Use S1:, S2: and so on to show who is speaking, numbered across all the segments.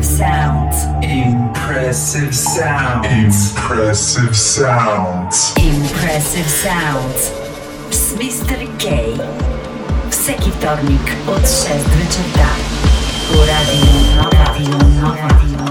S1: Impressive sounds.
S2: Impressive sounds.
S3: Impressive sounds.
S1: Impressive sounds. Z Mr. K. Всеки вторник от 6 вечерта. По радио Нова. Радио Нова. Радио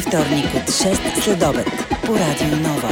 S1: вторник от 6 след обед по Радио Нова.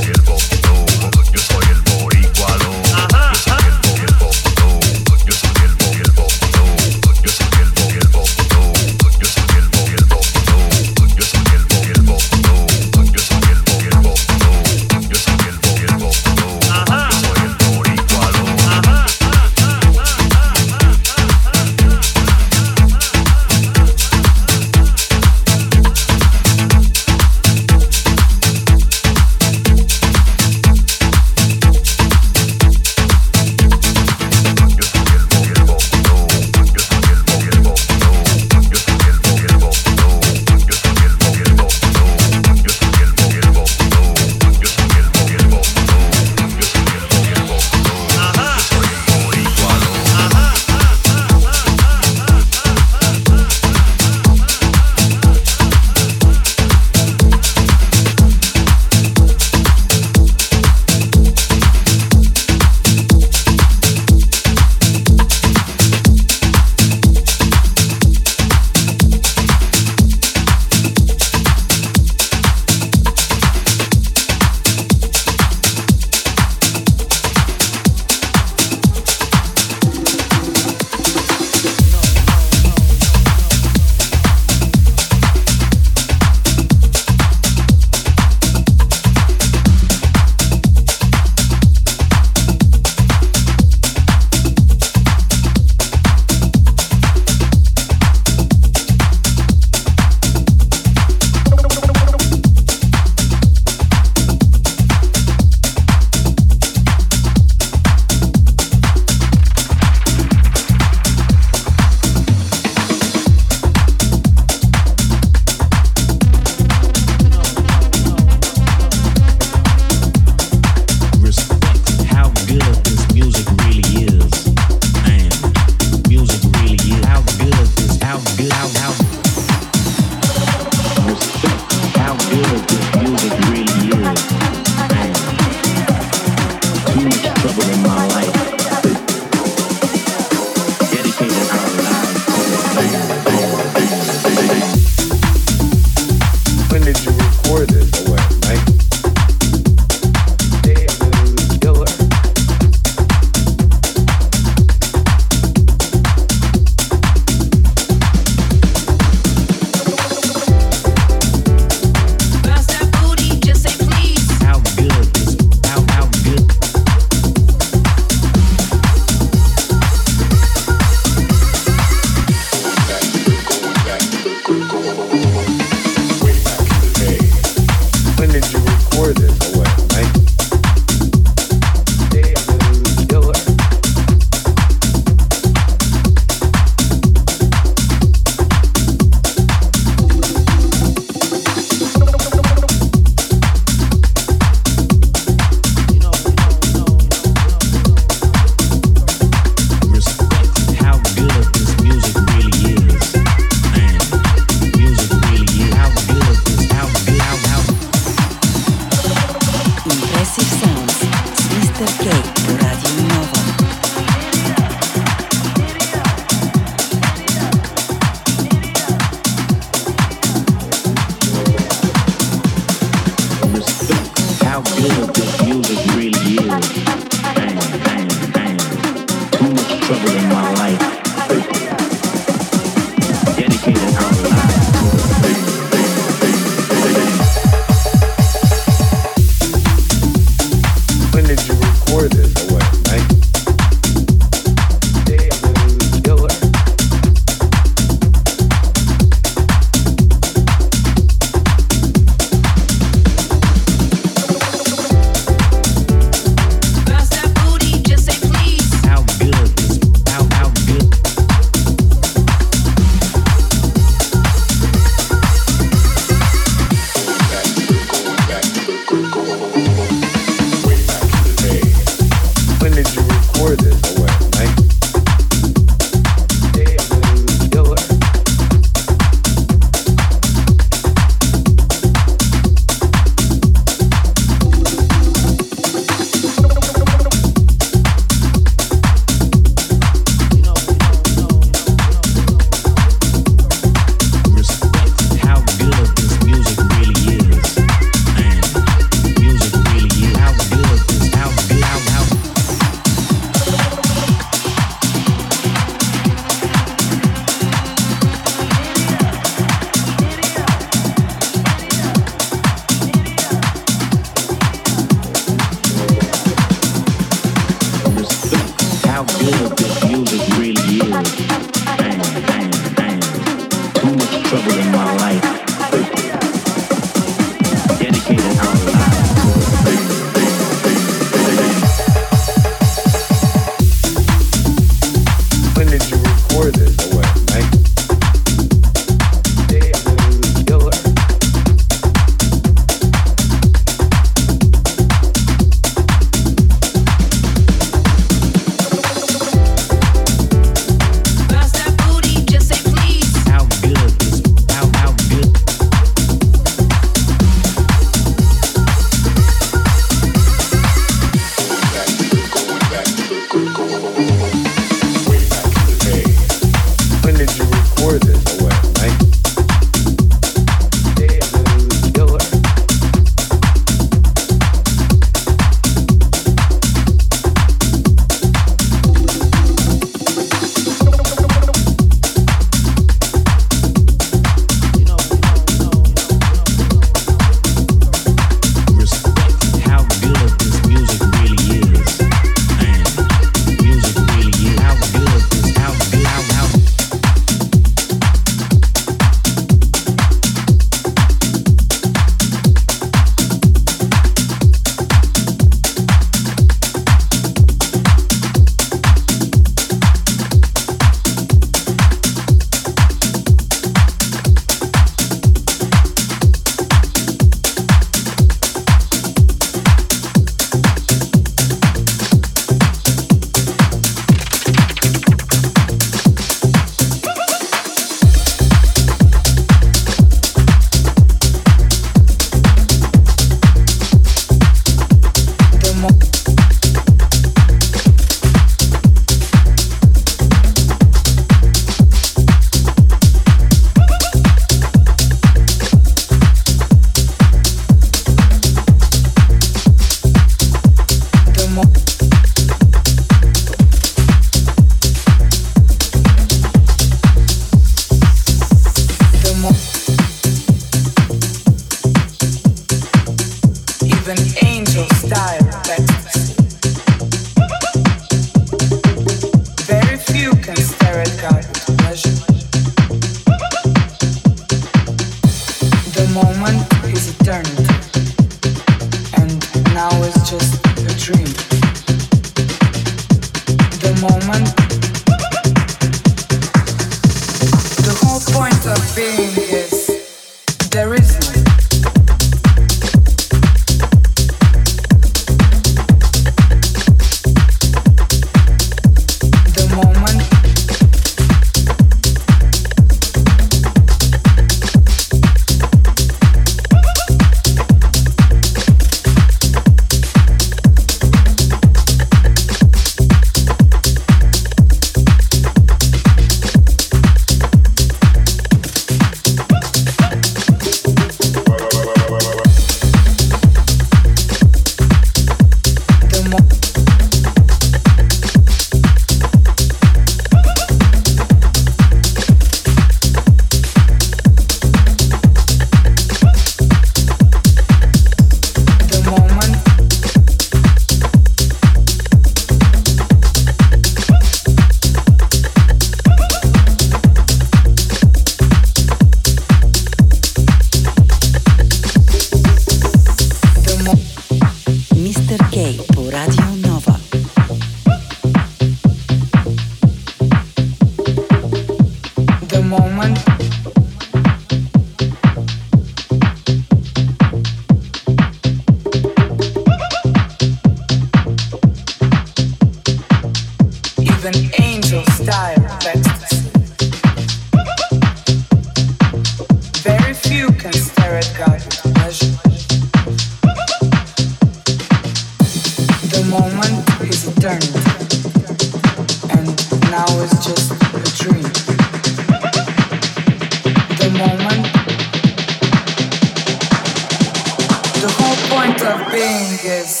S4: thing is,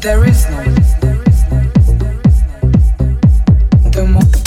S4: there is no. The
S5: more.